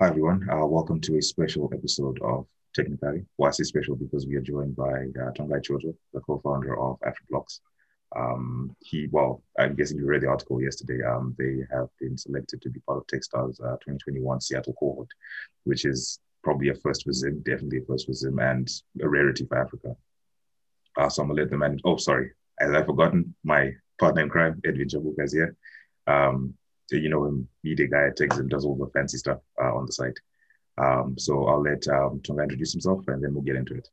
Hi, everyone. Uh, welcome to a special episode of Technically. Why is it special? Because we are joined by uh, Tongayi Choto, the co-founder of AfriBlocks. Um, he, well, I'm guessing you read the article yesterday. Um, they have been selected to be part of Techstars uh, 2021 Seattle cohort, which is probably a first for Zim, definitely a first for Zim, and a rarity for Africa. Uh, so I'm gonna let the man. Oh, sorry, as I've forgotten, my partner in crime, Edwin Jabuka, is here. Um, you know him, media guy at Techzim does all the fancy stuff uh, on the site. Um, so I'll let um, Tonga introduce himself and then we'll get into it.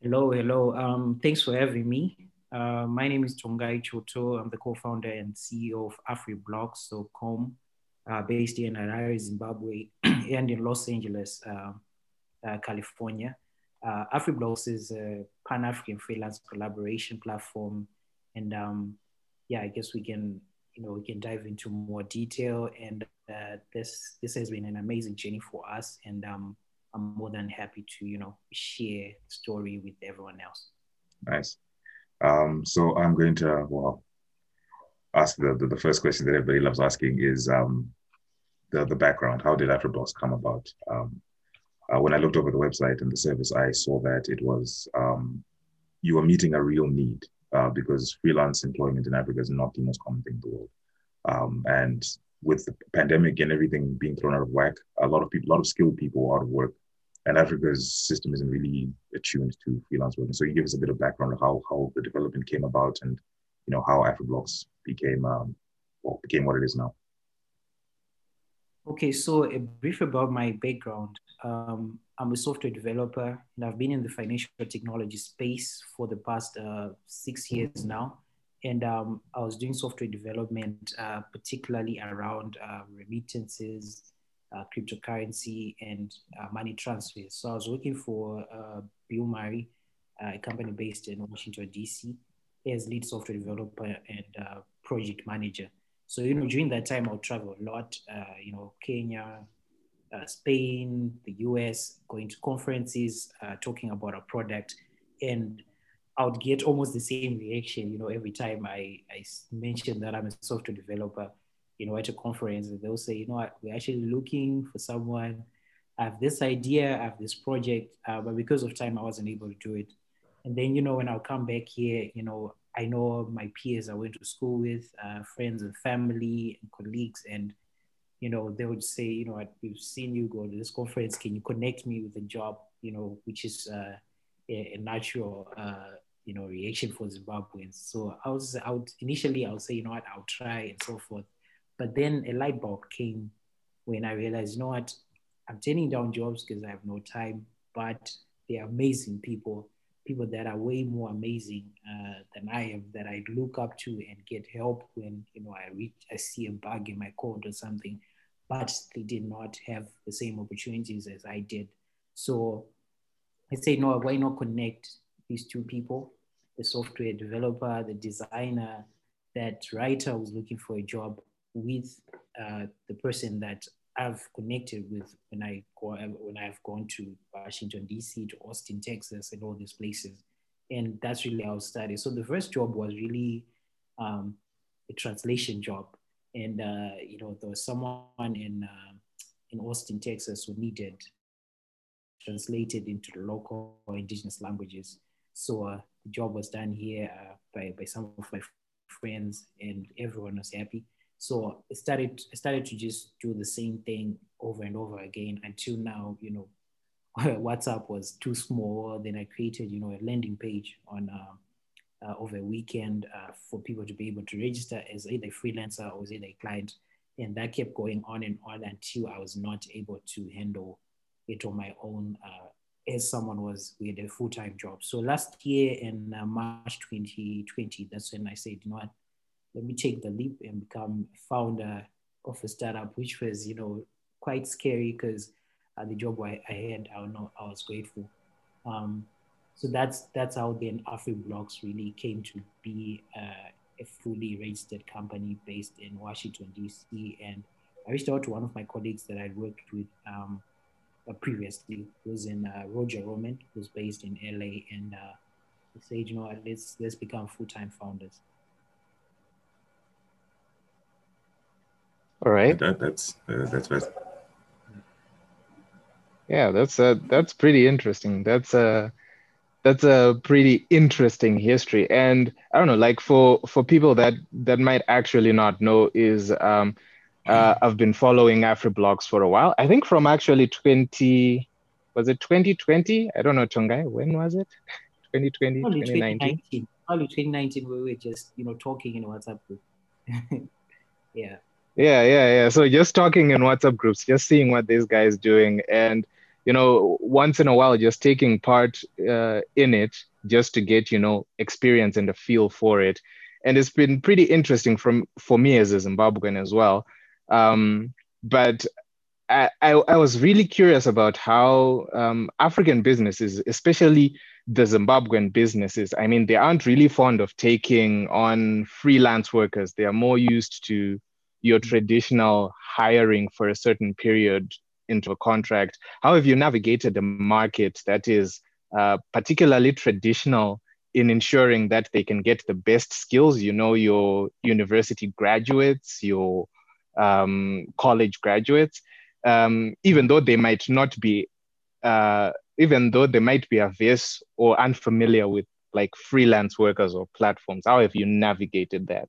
Hello, hello. Um, thanks for having me. Uh, my name is Tongayi Choto. I'm the co-founder and CEO of AfriBlocks, so com, uh, based in Harare, Zimbabwe, and in Los Angeles, uh, uh California. Uh, AfriBlocks is a Pan-African freelance collaboration platform, and um, yeah, I guess we can you know we can dive into more detail. And uh, this this has been an amazing journey for us. And um, i'm more than happy to you know share the story with everyone else. Nice. Um, so i'm going to well ask the, the, the first question that everybody loves asking is um, the the background. How did AfriBlocks come about? Um, uh, when i looked over the website and the service i saw that it was um, you were meeting a real need uh, because freelance employment in Africa is not the most common thing in the world. Um, and with the pandemic and everything being thrown out of whack, a lot of people, a lot of skilled people are out of work. And Africa's system isn't really attuned to freelance work. so you give us a bit of background of how, how the development came about and you know how AfriBlocks became um, well, became what it is now. Okay, so a brief about my background. Um, I'm a software developer and I've been in the financial technology space for the past uh, six years now. And um, I was doing software development, uh, particularly around uh, remittances, uh, cryptocurrency, and uh, money transfers. So I was working for uh, BitMari, a company based in Washington, D.C., as lead software developer and project manager. So, you know, during that time, I'll travel a lot, you know, Kenya, Spain, the US, going to conferences, uh, talking about a product, and I would get almost the same reaction, you know, every time I, I mention that I'm a software developer, you know, at a conference, they'll say, you know, we're actually looking for someone. I have this idea, I have this project, uh, but because of time, I wasn't able to do it. And then, you know, when I'll come back here, you know, I know my peers I went to school with, uh, friends and family and colleagues, and you know, they would say, you know, we've seen you go to this conference. Can you connect me with a job? You know, which is uh, a, a, natural, uh, you know, reaction for Zimbabweans. So I was, I would initially, I would say, you know what, I'll try and so forth. But then a light bulb came when I realized, you know what, I'm turning down jobs because I have no time, but they're amazing people, people that are way more amazing uh, than I am, that I look up to and get help when, you know, I reach, I see a bug in my code or something but they did not have the same opportunities as I did. So I say, no, why not connect these two people, the software developer, the designer, that writer who's looking for a job with uh, the person that I've connected with when I go, when I've gone to Washington D.C. to Austin, Texas, and all these places, and that's really how I started. So the first job was really um, a translation job and uh, you know there was someone in uh, in Austin, Texas, who needed translated into the local indigenous languages. So uh, the job was done here uh, by by some of my friends, and everyone was happy. So I started I started to just do the same thing over and over again until now. You know, WhatsApp was too small. Then I created you know a landing page on uh, uh, over a weekend uh, for people to be able to register as either a freelancer or as either a client. And that kept going on and on until I was not able to handle it on my own uh, as someone was with a full-time job. So last year in uh, March 2020, that's when I said, you know what, let me take the leap and become founder of a startup, which was, you know, quite scary because uh, the job I, I had, I, know, I was grateful. Um, so that's that's how then AfriBlocks really came to be uh, a fully registered company based in Washington D.C. And I reached out to one of my colleagues that I'd worked with um, uh, previously, who's in uh, Roger Roman, who's based in LA, and uh, he said, you know, let's let's become full time founders. All right. That, that's uh, that's best. Yeah, that's a, that's pretty interesting. That's a that's a pretty interesting history. And I don't know, like for for people that that might actually not know, is um, uh, I've been following AfriBlocks for a while. I think from actually 20 was it 2020? I don't know, Tongayi. When was it? 2020, Only 2019? 2019. Only 2019 we were just, you know, talking in a WhatsApp group. yeah. Yeah, yeah, yeah. So just talking in WhatsApp groups, just seeing what this guy is doing, and you know, once in a while, just taking part uh, in it, just to get you know experience and a feel for it. And it's been pretty interesting from for me as a Zimbabwean as well. Um, but I, I, I was really curious about how um, African businesses, especially the Zimbabwean businesses, I mean, they aren't really fond of taking on freelance workers. They are more used to your traditional hiring for a certain period into a contract. How have you navigated a market that is uh, particularly traditional in ensuring that they can get the best skills? You know, your university graduates, your um, college graduates, um, even though they might not be, uh, even though they might be averse or unfamiliar with like freelance workers or platforms. How have you navigated that?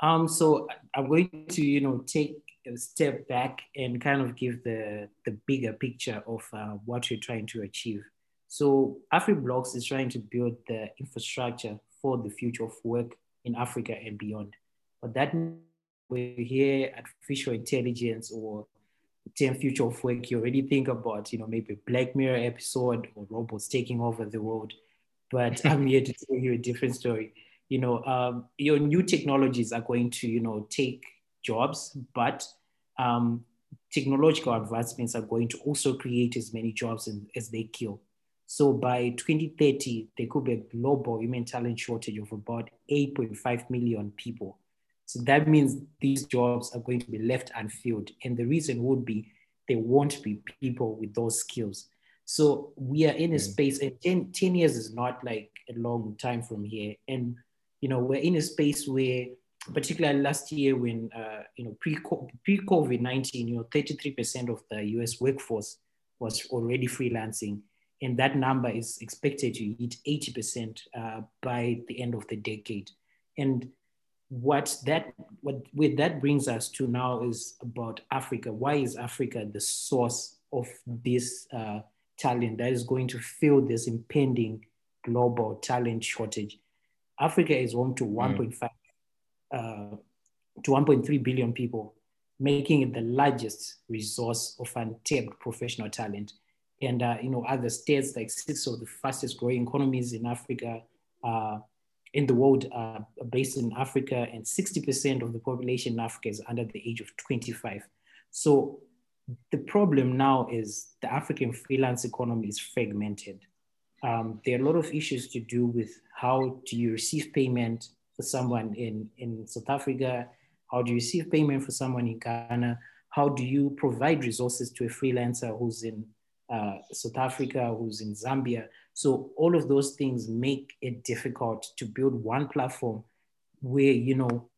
Um, so I'm going to, you know, take a step back and kind of give the the bigger picture of uh, what you're trying to achieve. So AfriBlocks is trying to build the infrastructure for the future of work in Africa and beyond. But that you hear artificial intelligence or term future of work, you already think about, you know, maybe Black Mirror episode or robots taking over the world. But I'm here to tell you a different story. You know, um, your new technologies are going to, you know, take jobs, but um, technological advancements are going to also create as many jobs as they kill. So by 2030, there could be a global human talent shortage of about 8.5 million people. So that means these jobs are going to be left unfilled. And the reason would be there won't be people with those skills. So we are in a mm. space, and 10, 10 years is not like a long time from here. And, you know, we're in a space where, particularly last year when, uh, you know, pre, pre-COVID-19, you know, 33% of the US workforce was already freelancing. And that number is expected to hit 80% uh, by the end of the decade. And what that what that brings us to now is about Africa. Why is Africa the source of this uh, talent that is going to fill this impending global talent shortage? Africa is home to mm. 1.5 uh, to 1.3 billion people, making it the largest resource of untapped professional talent. And uh, you know, other states like six of the fastest growing economies in Africa. Uh, in the world uh, based in Africa, and 60% of the population in Africa is under the age of 25. So the problem now is the African freelance economy is fragmented. Um, there are a lot of issues to do with how do you receive payment for someone in, in South Africa? How do you receive payment for someone in Ghana? How do you provide resources to a freelancer who's in uh, South Africa, who's in Zambia? So all of those things make it difficult to build one platform where, you know,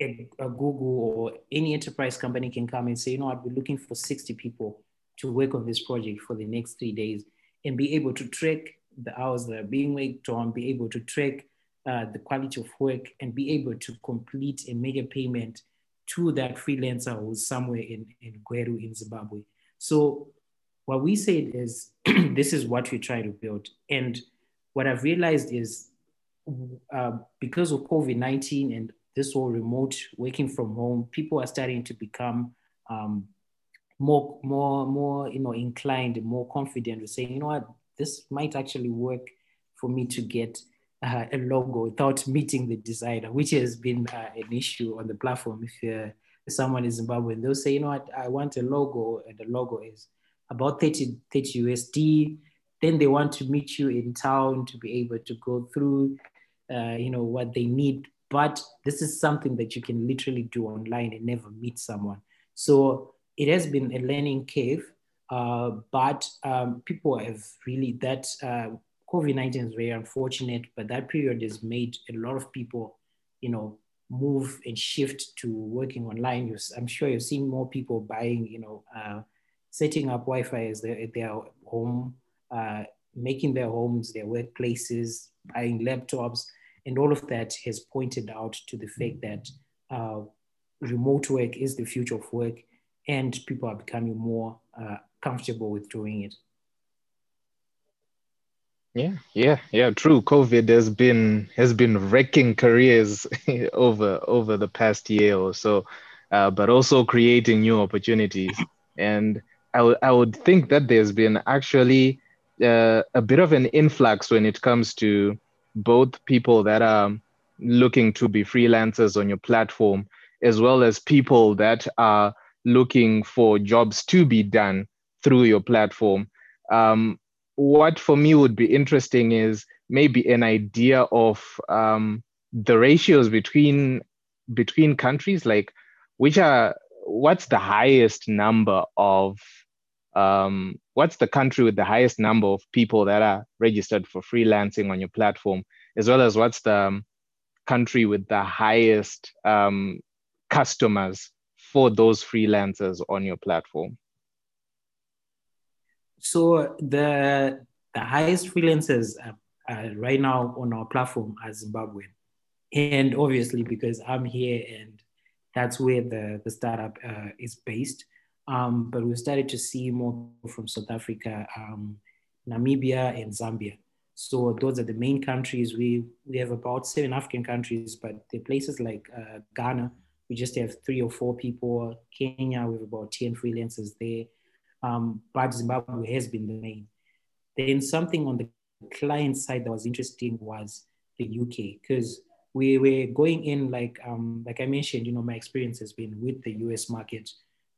a, a, Google or any enterprise company can come and say, you know I'd be looking for 60 people to work on this project for the next three days and be able to track the hours that are being worked on, be able to track uh, the quality of work and be able to complete a make a payment to that freelancer who's somewhere in, in Gweru in Zimbabwe. So what we said is this is what we try to build. And what I've realized is uh, because of COVID 19 and this whole remote working from home, people are starting to become um, more, more, more, you know, inclined, more confident with saying, you know what, this might actually work for me to get uh, a logo without meeting the designer, which has been uh, an issue on the platform. If uh, someone is Zimbabwean, they'll say, you know what, I want a logo, and the logo is about 30, 30 USD. Then they want to meet you in town to be able to go through, uh, you know, what they need. But this is something that you can literally do online and never meet someone. So it has been a learning curve, uh, but um, people have really that uh, COVID nineteen is very unfortunate, but that period has made a lot of people, you know, move and shift to working online. I'm sure you've seen more people buying, you know, uh, setting up Wi-Fi as their, their home, uh, making their homes, their workplaces, buying laptops, and all of that has pointed out to the fact that uh, remote work is the future of work, and people are becoming more comfortable with doing it. Yeah, yeah, yeah. True. COVID has been has been wrecking careers over over the past year or so, uh, but also creating new opportunities. And I, w- I would think that there's been actually uh, a bit of an influx when it comes to both people that are looking to be freelancers on your platform, as well as people that are looking for jobs to be done through your platform. Um, what for me would be interesting is maybe an idea of um, the ratios between between countries, like which are what's the highest number of um, what's the country with the highest number of people that are registered for freelancing on your platform, as well as what's the um, country with the highest um, customers for those freelancers on your platform? So the the highest freelancers uh, uh, right now on our platform are Zimbabwean, and obviously because I'm here and that's where the the startup uh, is based. Um, but we started to see more from South Africa, um, Namibia, and Zambia. So those are the main countries. We we have about seven African countries, but the places like uh, Ghana, we just have three or four people. Kenya, we have about ten freelancers there. Um, but Zimbabwe has been the main. Then something on the client side that was interesting was the UK because we were going in like um, like I mentioned, you know, my experience has been with the US market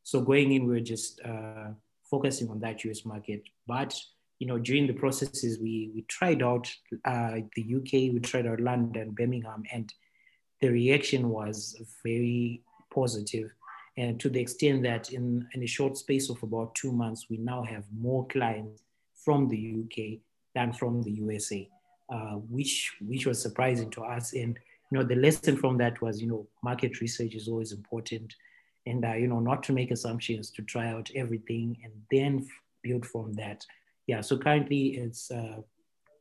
so going in, we were just uh, focusing on that US market. But you know, during the processes, we we tried out uh, the UK, we tried out London, Birmingham, and the reaction was very positive. And to the extent that in, in a short space of about two months, we now have more clients from the UK than from the USA, uh, which which was surprising to us. And you know, the lesson from that was, you know, market research is always important. And uh, you know not to make assumptions to try out everything and then build from that. Yeah so currently it's uh,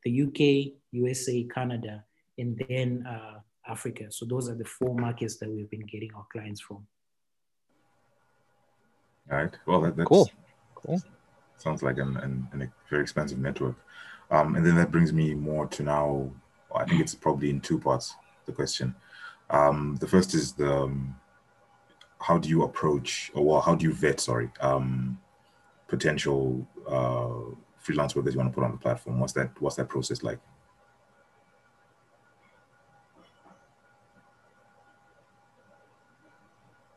the uk usa canada and then uh, africa. So those are the four markets that we've been getting our clients from all right well that, that's cool. Cool. Sounds like an, an, an very expensive network. Um, and then that brings me more to now i think it's probably in two parts the question. Um, the first is the um, how do you approach or how do you vet sorry um, potential uh, freelance workers you want to put on the platform? What's that what's that process like?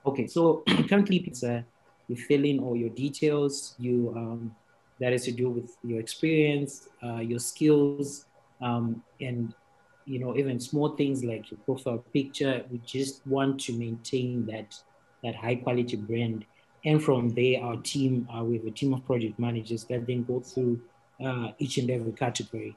Okay so currently it's uh, you fill in all your details you um, that is to do with your experience uh, your skills um, and you know even small things like your profile picture we just want to maintain that that high quality brand. And from there, our team, uh, we have a team of project managers that then go through uh, each and every category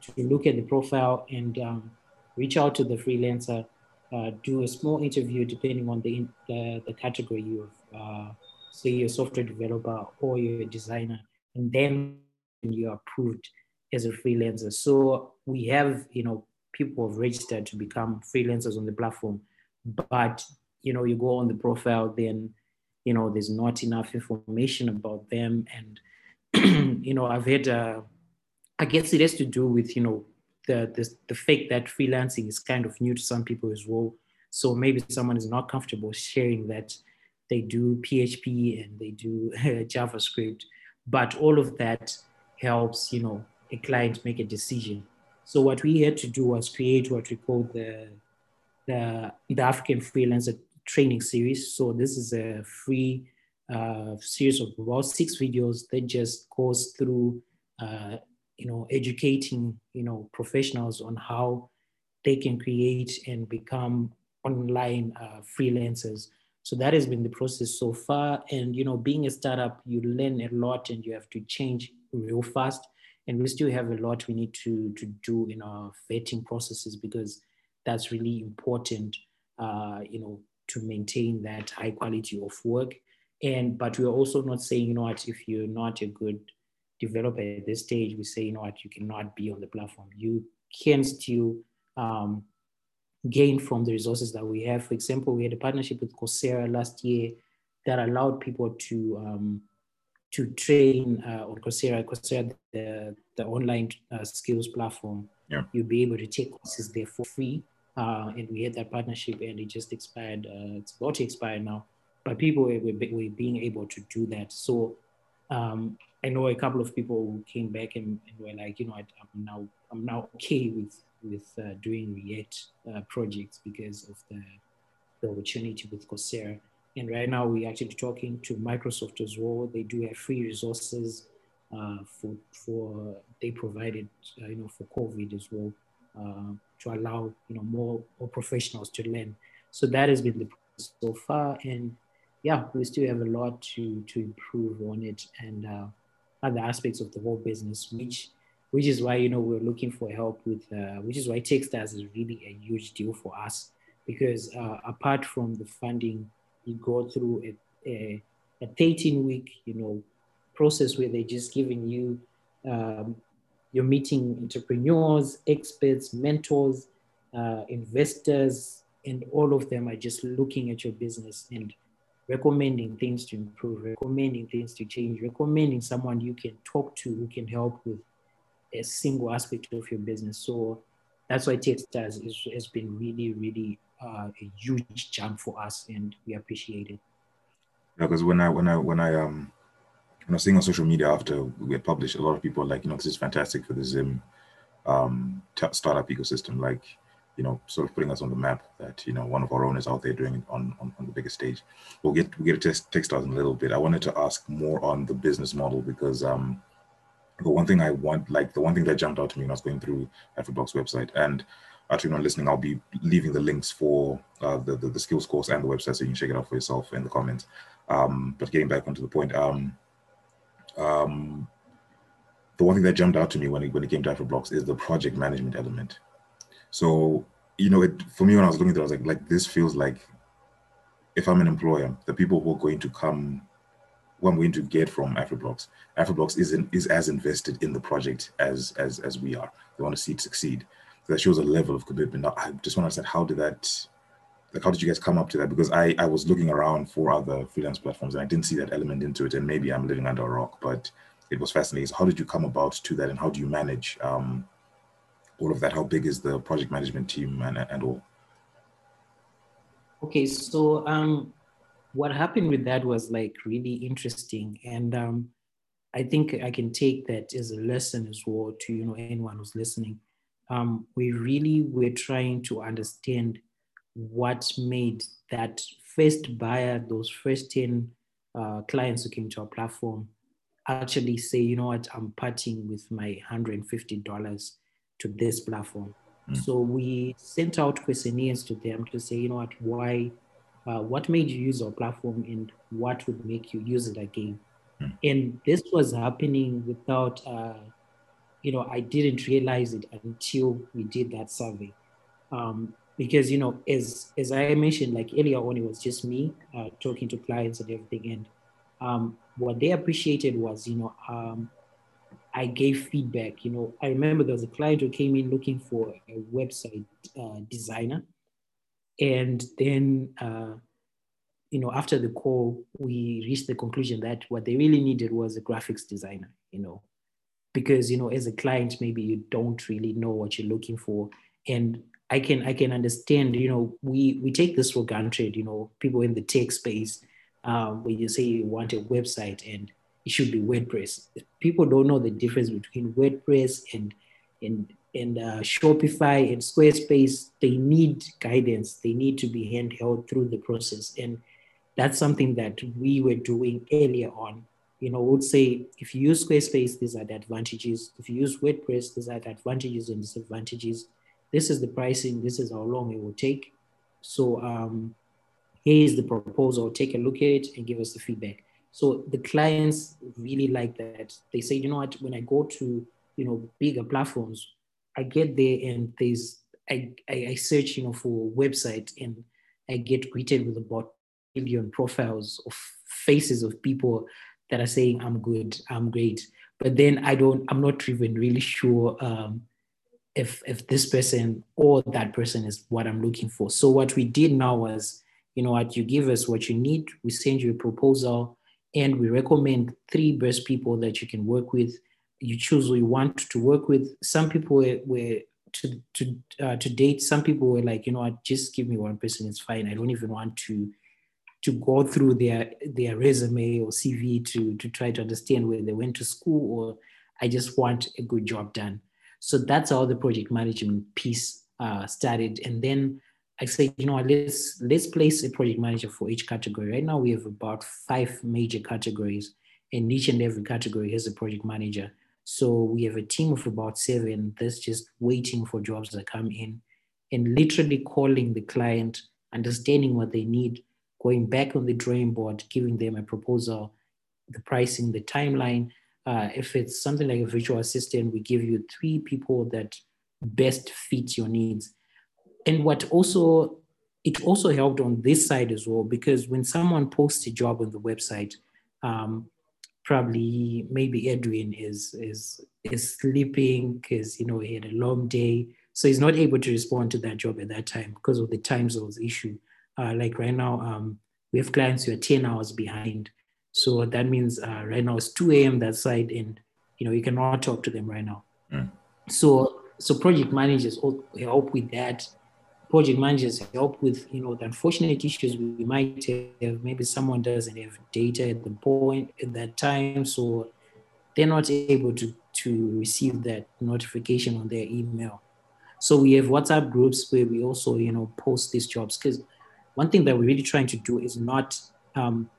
to look at the profile and um, reach out to the freelancer, uh, do a small interview depending on the, the, the category you have, uh, say you're a software developer or you're a designer, and then you're approved as a freelancer. So we have, you know, people have registered to become freelancers on the platform, but you know you go on the profile then you know there's not enough information about them and you know i've had uh, i guess it has to do with you know the, the the fact that freelancing is kind of new to some people as well so maybe someone is not comfortable sharing that they do php and they do javascript but all of that helps you know a client make a decision so what we had to do was create what we call the the, the African freelancer training series. So this is a free uh, series of about six videos that just goes through, uh, you know, educating, you know, professionals on how they can create and become online uh, freelancers. So that has been the process so far. And, you know, being a startup, you learn a lot and you have to change real fast. And we still have a lot we need to, to do in our vetting processes because that's really important, uh, you know, to maintain that high quality of work And but we're also not saying, you know what, if you're not a good developer at this stage, we say, you know what, you cannot be on the platform. You can still um, gain from the resources that we have. For example, we had a partnership with Coursera last year that allowed people to um, to train uh, on Coursera. Coursera, the, the online uh, skills platform. Yeah. You'll be able to take courses there for free. Uh, and we had that partnership, and it just expired. Uh, it's about to expire now, but people were, were, were being able to do that. So um, I know a couple of people who came back and, and were like, you know, I, am now I'm now okay with with uh, doing React uh, projects because of the, the opportunity with Coursera. And right now we're actually talking to Microsoft as well. They do have free resources uh, for for they provided uh, you know for COVID as well uh, to allow you know more more professionals to learn. So that has been the process so far, and yeah, we still have a lot to to improve on it and uh, other aspects of the whole business, which which is why you know we're looking for help with uh, which is why techstars is really a huge deal for us because uh, apart from the funding you go through a, a, a 13 week you know process where they're just giving you um, you're meeting entrepreneurs experts mentors uh, investors and all of them are just looking at your business and recommending things to improve recommending things to change recommending someone you can talk to who can help with a single aspect of your business. So that's why Techstars is, has been really, really uh, a huge jump for us, and we appreciate it. Yeah, because when I when I when I um when I was seeing on social media after we had published, a lot of people like you know this is fantastic for the Zim um, t- startup ecosystem, like you know sort of putting us on the map that you know one of our owners out there doing it on on, on the biggest stage. We'll get we'll get to Techstars in a little bit. I wanted to ask more on the business model because um the one thing I want, like the one thing that jumped out to me when I was going through AfriBlock's website, and actually not listening, I'll be leaving the links for uh, the, the, the skills course and the website so you can check it out for yourself in the comments. Um, but getting back onto the point, um, um, the one thing that jumped out to me when it, when it came to AfriBlocks is the project management element. So you know, it for me when I was looking through, I was like, like this feels like if I'm an employer, the people who are going to come what I'm going to get from AfriBlocks. AfriBlocks isn't is as invested in the project as as as we are. They want to see it succeed. So that shows a level of commitment. Now, I just want to understand how did that like how did you guys come up to that? Because I I was looking around for other freelance platforms and I didn't see that element into it. And maybe I'm living under a rock, but it was fascinating. So how did you come about to that, and how do you manage um, all of that? How big is the project management team and and all? Okay, so um, what happened with that was like really interesting. And um, i think i can take that as a lesson as well to you know anyone who's listening. Um, we really were trying to understand what made that first buyer those first 10 uh, clients who came to our platform actually say you know what? I'm parting with my $150 to this platform. Mm. so we sent out questionnaires to them to say you know what? Why uh, what made you use our platform and what would make you use it again. Mm. And this was happening without, uh, you know, I didn't realize it until we did that survey. Um, because, you know, as, as I mentioned, like earlier on, it was just me uh, talking to clients and everything. And um, what they appreciated was, you know, um, I gave feedback. You know, I remember there was a client who came in looking for a website uh, designer and then, uh, you know, after the call, we reached the conclusion that what they really needed was a graphics designer, you know, because, you know, as a client, maybe you don't really know what you're looking for. And I can, I can understand, you know, we, we take this for granted, you know, people in the tech space, um, when you say you want a website and it should be WordPress. People don't know the difference between WordPress and and and uh, Shopify and Squarespace, they need guidance. They need to be handheld through the process. And that's something that we were doing earlier on. You know, would say if you use Squarespace, these are the advantages. If you use WordPress, these are the advantages and disadvantages. This is the pricing. This is how long it will take. So um, here is the proposal. Take a look at it and give us the feedback. So the clients really like that. They say, you know what, when I go to you know bigger platforms, I get there and there's I, I, I search, you know, for website and I get greeted with a bot million profiles of faces of people that are saying I'm good, I'm great. But then I don't, I'm not even really sure um, if if this person or that person is what I'm looking for. So what we did now was, you know what, you give us what you need, we send you a proposal, and we recommend three best people that you can work with. You choose who you want to work with. Some people were, were to to uh, to date. Some people were like, you know what, just give me one person, it's fine. I don't even want to to go through their their resume or CV to to try to understand where they went to school, or I just want a good job done. So that's how the project management piece uh, started. And then I said, you know, let's let's place a project manager for each category. Right now we have about five major categories, and each and every category has a project manager. So we have a team of about seven that's just waiting for jobs that come in and literally calling the client, understanding what they need, going back on the drawing board, giving them a proposal, the pricing, the timeline, uh, if it's something like a virtual assistant, we give you three people that best fit your needs. And what also, it also helped on this side as well, because when someone posts a job on the website, um, probably maybe Edwin is is is sleeping because you know he had a long day, so he's not able to respond to that job at that time because of the time zones issue. Uh, like right now, um, we have clients who are ten hours behind, so that means uh, right now it's 2 a.m. that side, and you know you cannot talk to them right now. Mm. So so project managers help with that. Project managers help with you know the unfortunate issues we might have. Maybe someone doesn't have data at the point at that time, so they're not able to to receive that notification on their email. So we have WhatsApp groups where we also you know post these jobs because one thing that we're really trying to do is not um,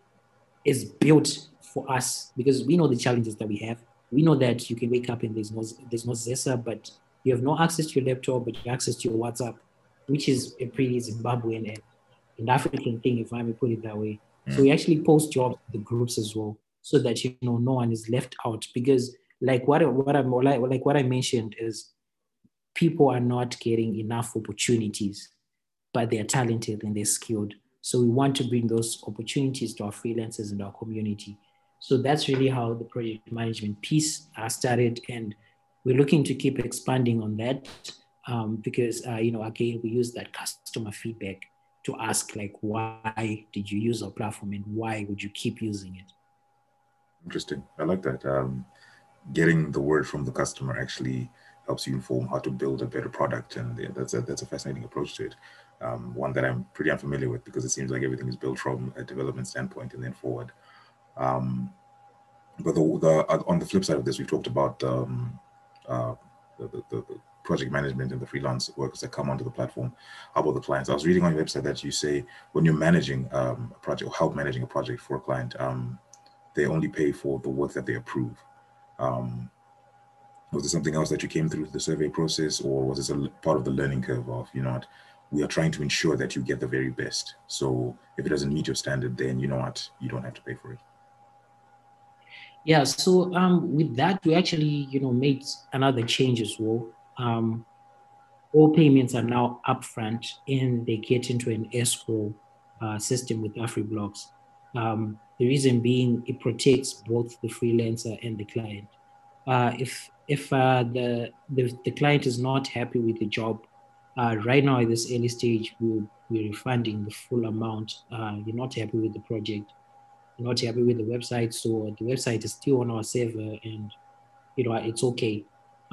is built for us because we know the challenges that we have. We know that you can wake up and there's no there's no ZESA, but you have no access to your laptop, but you have access to your WhatsApp, which is a pretty Zimbabwean and, and African thing, if I may put it that way. Mm. So we actually post jobs in the groups as well, so that you know no one is left out. Because like what what I'm like, like what I mentioned is people are not getting enough opportunities, but they're talented and they're skilled. So we want to bring those opportunities to our freelancers and our community. So that's really how the project management piece uh, started, and we're looking to keep expanding on that um, because uh, you know again we use that customer feedback to ask like why did you use our platform and why would you keep using it. Interesting. I like that. Um, getting the word from the customer actually helps you inform how to build a better product, and yeah, that's a that's a fascinating approach to it um, one that I'm pretty unfamiliar with because it seems like everything is built from a development standpoint and then forward. Um, but the, the, on the flip side of this, we've talked about um, uh, the, the, the, project management and the freelance workers that come onto the platform. How about the clients? I was reading on your website that you say when you're managing um, a project or help managing a project for a client, um, they only pay for the work that they approve. Um, was there something else that you came through the survey process, or was this a part of the learning curve of you know what? we are trying to ensure that you get the very best. So if it doesn't meet your standard, then you know what, you don't have to pay for it. Yeah, so um, with that, we actually, you know, made another change as well. Um, all payments are now upfront and they get into an escrow uh, system with AfriBlocks. Um, the reason being, it protects both the freelancer and the client. Uh, if if uh, the, the the client is not happy with the job uh, right now, at this early stage, we're, we're refunding the full amount. Uh, you're not happy with the project, you're not happy with the website, so the website is still on our server, and you know it's okay.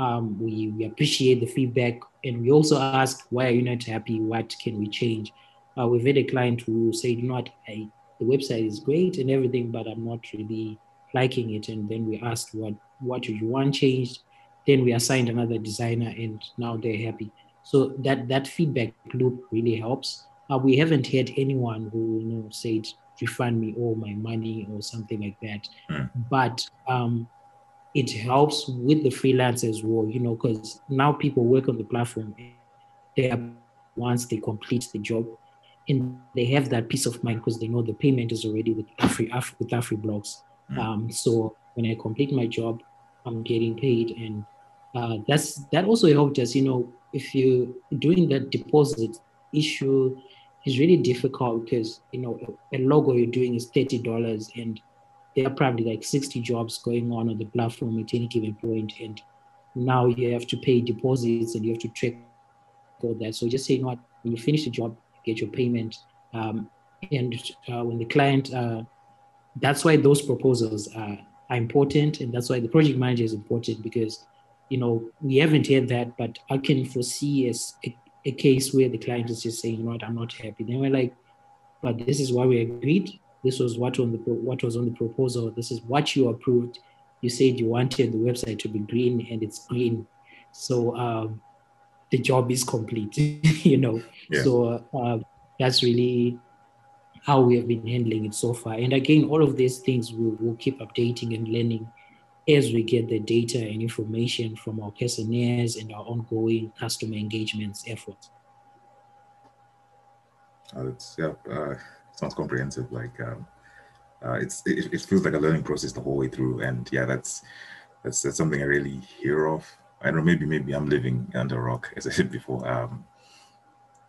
Um, we, we appreciate the feedback, and we also ask why are you not happy? What can we change? Uh, we've had a client who said, you know what, I, the website is great and everything, but I'm not really liking it. And then we asked what what do you want changed. Then we assigned another designer, and now they're happy. So that that feedback loop really helps. Uh, we haven't had anyone who you know said refund me all my money or something like that, mm. but um, it helps with the freelancers as well. You know, because now people work on the platform. They are once they complete the job, and they have that peace of mind because they know the payment is already with Afri, Afri with AfriBlocks. Mm. Um, so when I complete my job, I'm getting paid, and uh, that's that also helped us. You know, if you doing that deposit issue it's really difficult because you know a logo you're doing is thirty dollars, and there are probably like sixty jobs going on on the platform at any given point, and now you have to pay deposits and you have to track all that. So just say, you know what, when you finish the job, get your payment, um, and uh, when the client, uh, that's why those proposals are, are important, and that's why the project manager is important because you know we haven't had that, but I can foresee as a a case where the client is just saying, you know what, I'm not happy. Then we're like, but this is what we agreed. This was what on the what was on the proposal. This is what you approved. You said you wanted the website to be green, and it's green. So um, the job is complete. you know. Yeah. So uh, that's really how we have been handling it so far. And again, all of these things we'll, we'll keep updating and learning as we get the data and information from our questionnaires and our ongoing customer engagements efforts. Oh, it's yeah, uh, sounds comprehensive. Like um, uh, it's it, it, feels like a learning process the whole way through, and yeah, that's that's, that's something I really hear of. I don't know, maybe maybe I'm living under a rock, as I said before. Um,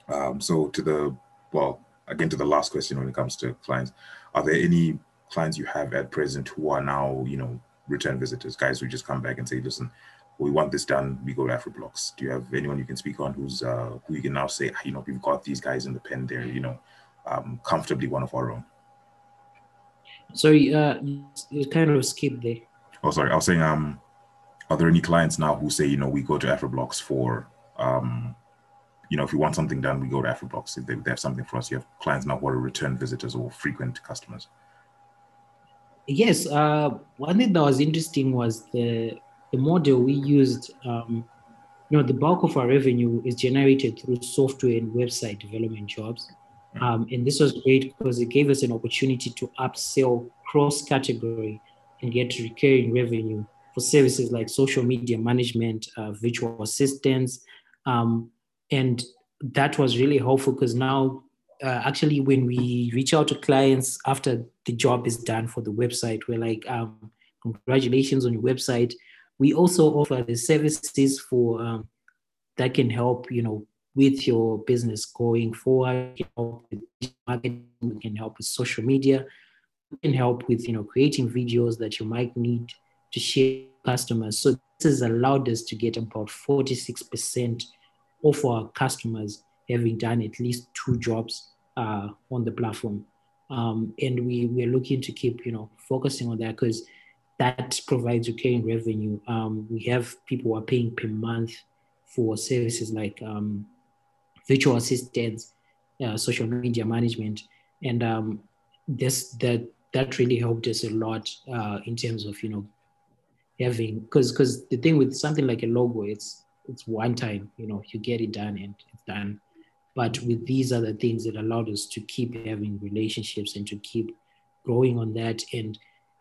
um, so to the well, again to the last question when it comes to clients, are there any clients you have at present who are now you know return visitors, guys who just come back and say, listen, we want this done, we go to AfriBlocks. Do you have anyone you can speak on who's uh, who you can now say, you know, we've got these guys in the pen there, you know, um, comfortably one of our own? Sorry, uh, you kind of skipped there. Oh, sorry. I was saying, um, are there any clients now who say, you know, we go to AfriBlocks for, um, you know, if you want something done, we go to AfriBlocks. If they, they have something for us, you have clients now who are return visitors or frequent customers. Yes, uh, one thing that was interesting was the the model we used. Um, you know, the bulk of our revenue is generated through software and website development jobs. Um, and this was great because it gave us an opportunity to upsell cross category and get recurring revenue for services like social media management, uh, virtual assistants, um, and that was really helpful because now uh, actually when we reach out to clients after the job is done for the website we're like um, congratulations on your website. We also offer the services for um, that can help you know with your business going forward we can help with marketing we can help with social media we can help with you know creating videos that you might need to share with customers so this has allowed us to get about 46% of our customers having done at least two jobs uh, on the platform. Um, and we, we're looking to keep, you know, focusing on that because that provides recurring revenue. Um, we have people who are paying per month for services like um, virtual assistants, uh, social media management, and um, this that that really helped us a lot uh, in terms of you know having because because the thing with something like a logo, it's it's one time, you know, you get it done and it's done. But with these other things, it allowed us to keep having relationships and to keep growing on that. And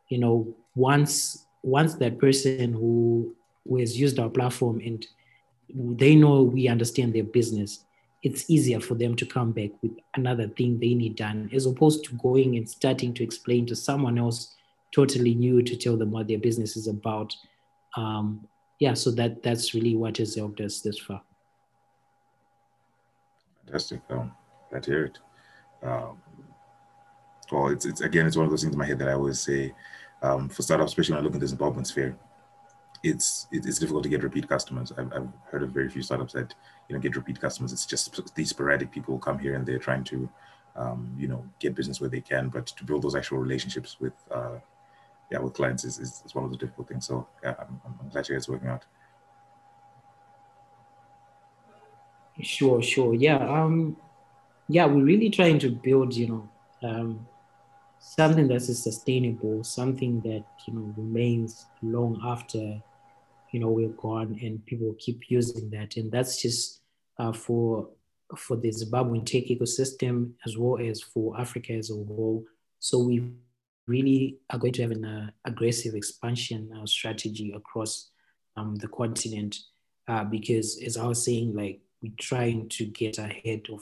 you know, once once that person who who has used our platform and they know we understand their business, it's easier for them to come back with another thing they need done, as opposed to going and starting to explain to someone else totally new to tell them what their business is about. Um, yeah, so that that's really what has helped us this far. Fantastic. Um, to hear it. Um, well, it's, it's again, it's one of those things in my head that I always say um, for startups, especially when I look at this involvement sphere, it's it's difficult to get repeat customers. I've, I've heard of very few startups that you know get repeat customers. It's just these sporadic people come here and they're trying to um, you know get business where they can, but to build those actual relationships with uh, yeah with clients is, is, is one of the difficult things. So yeah, I'm, I'm glad you guys working out. Sure, sure. Yeah. Um, yeah, we're really trying to build, you know, um, something that is sustainable, something that, you know, remains long after, you know, we're gone and people keep using that. And that's just uh, for for the Zimbabwean tech ecosystem as well as for Africa as a whole. So we really are going to have an uh, aggressive expansion uh, strategy across um, the continent uh, because as I was saying, like we're trying to get ahead of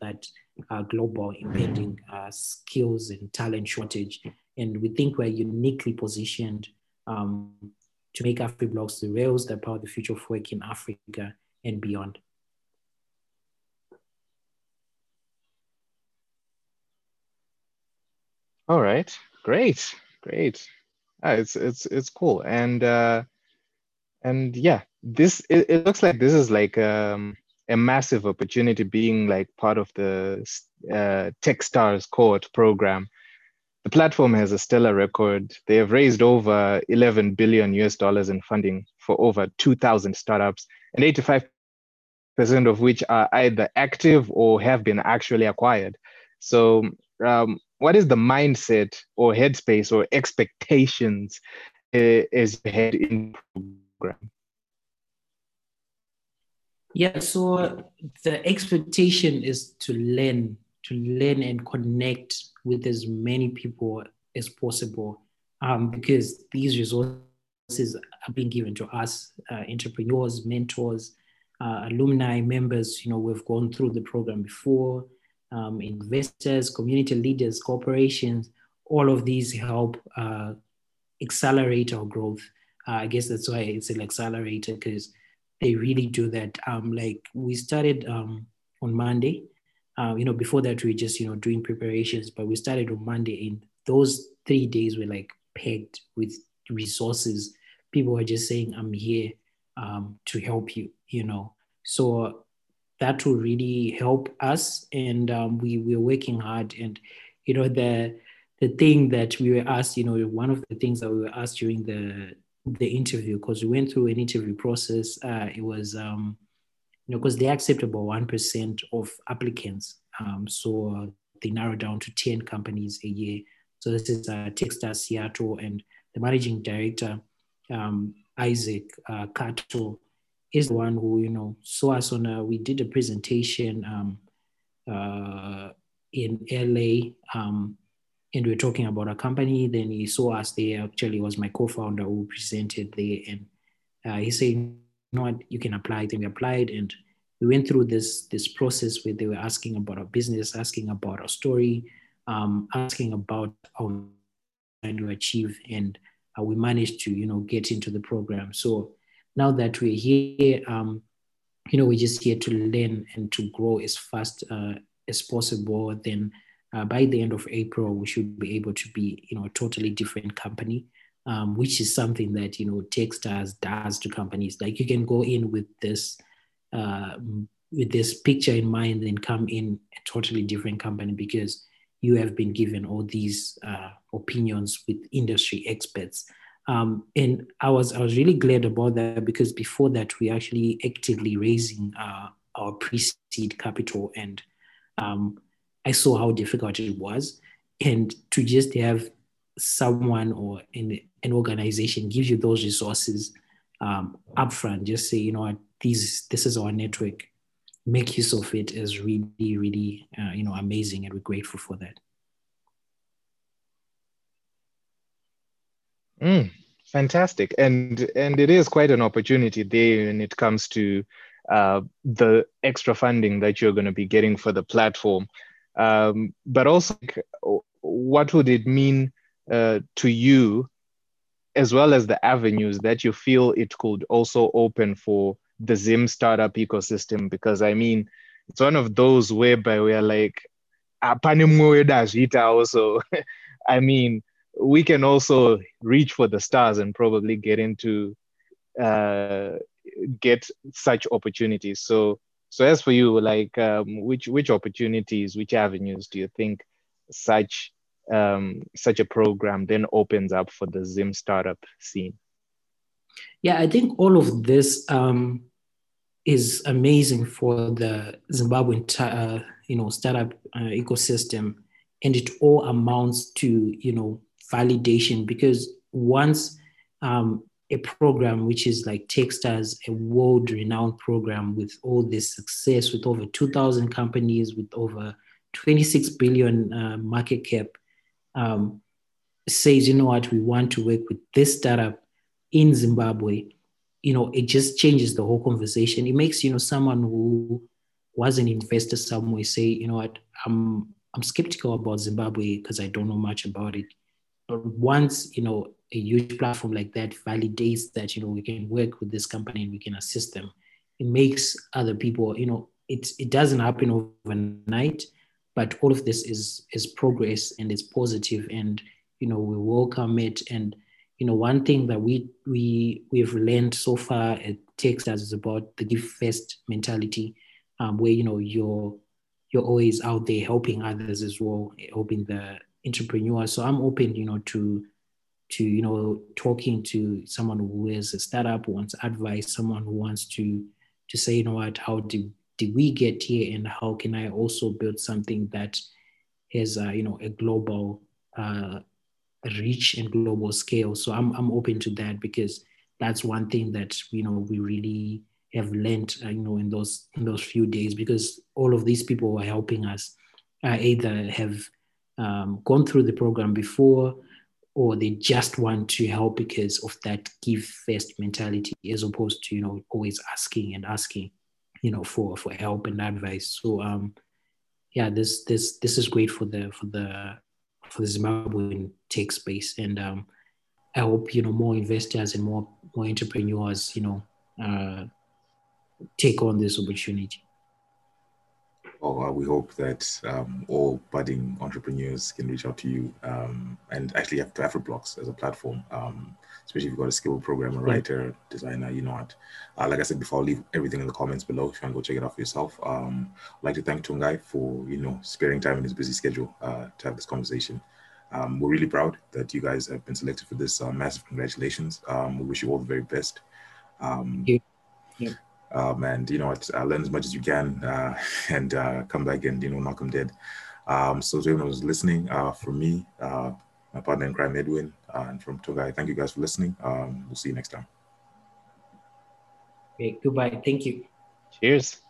that uh, global impending uh, skills and talent shortage. And we think we're uniquely positioned um, to make AfriBlocks the rails that power the future of work in Africa and beyond. All right, great, great. Ah, it's it's it's cool, and uh, and yeah, this it, it looks like this is like um, a massive opportunity being like part of the uh, Techstars cohort program the platform has a stellar record. They have raised over 11 billion US dollars in funding for over 2,000 startups, and 85% of which are either active or have been actually acquired. So, um, what is the mindset or headspace or expectations uh, as you head in program? Yeah, so the expectation is to learn, to learn and connect with as many people as possible, um, because these resources are being given to us, uh, entrepreneurs, mentors, uh, alumni, members. You know, we've gone through the program before. Um, investors, community leaders, corporations, all of these help uh, accelerate our growth. Uh, I guess that's why it's an accelerator because they really do that. Um, like we started um, on Monday. Uh, you know, before that we just you know doing preparations, but we started on Monday. And those three days were like pegged with resources. People were just saying, "I'm here um, to help you." You know, so that will really help us. And um, we we're working hard. And you know, the the thing that we were asked, you know, one of the things that we were asked during the the interview because we went through an interview process. Uh, it was, um, you know, because they accept about 1% of applicants. Um, so they narrow down to 10 companies a year. So this is uh, Techstars Seattle and the managing director, um, Isaac uh, Kato, is the one who, you know, saw us on a, we did a presentation um, uh, in LA um, and we are talking about a company. Then he saw us there. Actually, was my co-founder who presented there, and uh, he said, "You know what? You can apply." Then we applied, and we went through this this process where they were asking about our business, asking about our story, um, asking about how trying to achieve, and uh, we managed to you know get into the program. So now that we're here, um, you know, we're just here to learn and to grow as fast uh, as possible. Then uh, by the end of April, we should be able to be, you know, a totally different company, um, which is something that, you know, Techstars does to companies. Like you can go in with this, uh, with this picture in mind and come in a totally different company because you have been given all these uh, opinions with industry experts. Um, and I was I was really glad about that because before that we actually actively raising uh, our pre-seed capital and um, I saw how difficult it was. And to just have someone or an, an organization gives you those resources um, upfront, just say, you know these, this is our network, make use of it is really, really, uh, you know, amazing. And we're grateful for that. Mm, fantastic. And, and it is quite an opportunity there when it comes to uh, the extra funding that you're going to be getting for the platform. Um, but also, what would it mean uh, to you, as well as the avenues that you feel it could also open for the Zim startup ecosystem? Because I mean, it's one of those whereby we're like, also. I mean, we can also reach for the stars and probably get into uh, get such opportunities. So so as for you, like um, which which opportunities, which avenues do you think such um, such a program then opens up for the Zim startup scene? Yeah, I think all of this um, is amazing for the Zimbabwean uh, you know startup uh, ecosystem, and it all amounts to you know validation because once um, a program which is like Techstars a world renowned program with all this success, with over 2,000 companies, with over 26 billion uh, market cap, um, says, you know what, we want to work with this startup in Zimbabwe. You know, it just changes the whole conversation. It makes, you know, someone who was an investor somewhere say, you know what, I'm I'm skeptical about Zimbabwe because I don't know much about it. But once, you know, a huge platform like that validates that you know we can work with this company and we can assist them it makes other people you know it, it doesn't happen overnight but all of this is is progress and it's positive and you know we welcome it. And you know one thing that we we we've learned so far at Techstars is about the give first mentality um, where you know you're you're always out there helping others as well helping the entrepreneur. So i'm open you know to to you know talking to someone who is a startup wants advice someone who wants to to say you know what how did did we get here and how can i also build something that has uh, you know a global uh, reach and global scale? So I'm, I'm open to that because that's one thing that you know we really have learned uh, you know in those in those few days because all of these people who are helping us uh, either have um, gone through the program before or they just want to help because of that give first mentality as opposed to you know always asking and asking you know for for help and advice. So um yeah this this this is great for the for the for the zimbabwean tech space. And um i hope you know more investors and more more entrepreneurs you know uh take on this opportunity well, uh, we hope that um, all budding entrepreneurs can reach out to you um, and actually have to AfriBlocks as a platform, um, especially if you've got a skilled programmer, writer, designer, you know what. Uh, like I said before, I'll leave everything in the comments below if you want to go check it out for yourself. Um, I'd like to thank Tongayi for, you know, sparing time in his busy schedule uh, to have this conversation. Um, we're really proud that you guys have been selected for this. Uh, massive congratulations. Um, we wish you all the very best. Um, yeah um, and you know what, uh, learn as much as you can uh, and uh, come back and you know knock them dead. Um, so to everyone who's listening, uh, from me, uh, my partner in crime Edwin, uh, and from Tongayi, thank you guys for listening. Um, we'll see you next time. Okay, goodbye. Thank you. Cheers.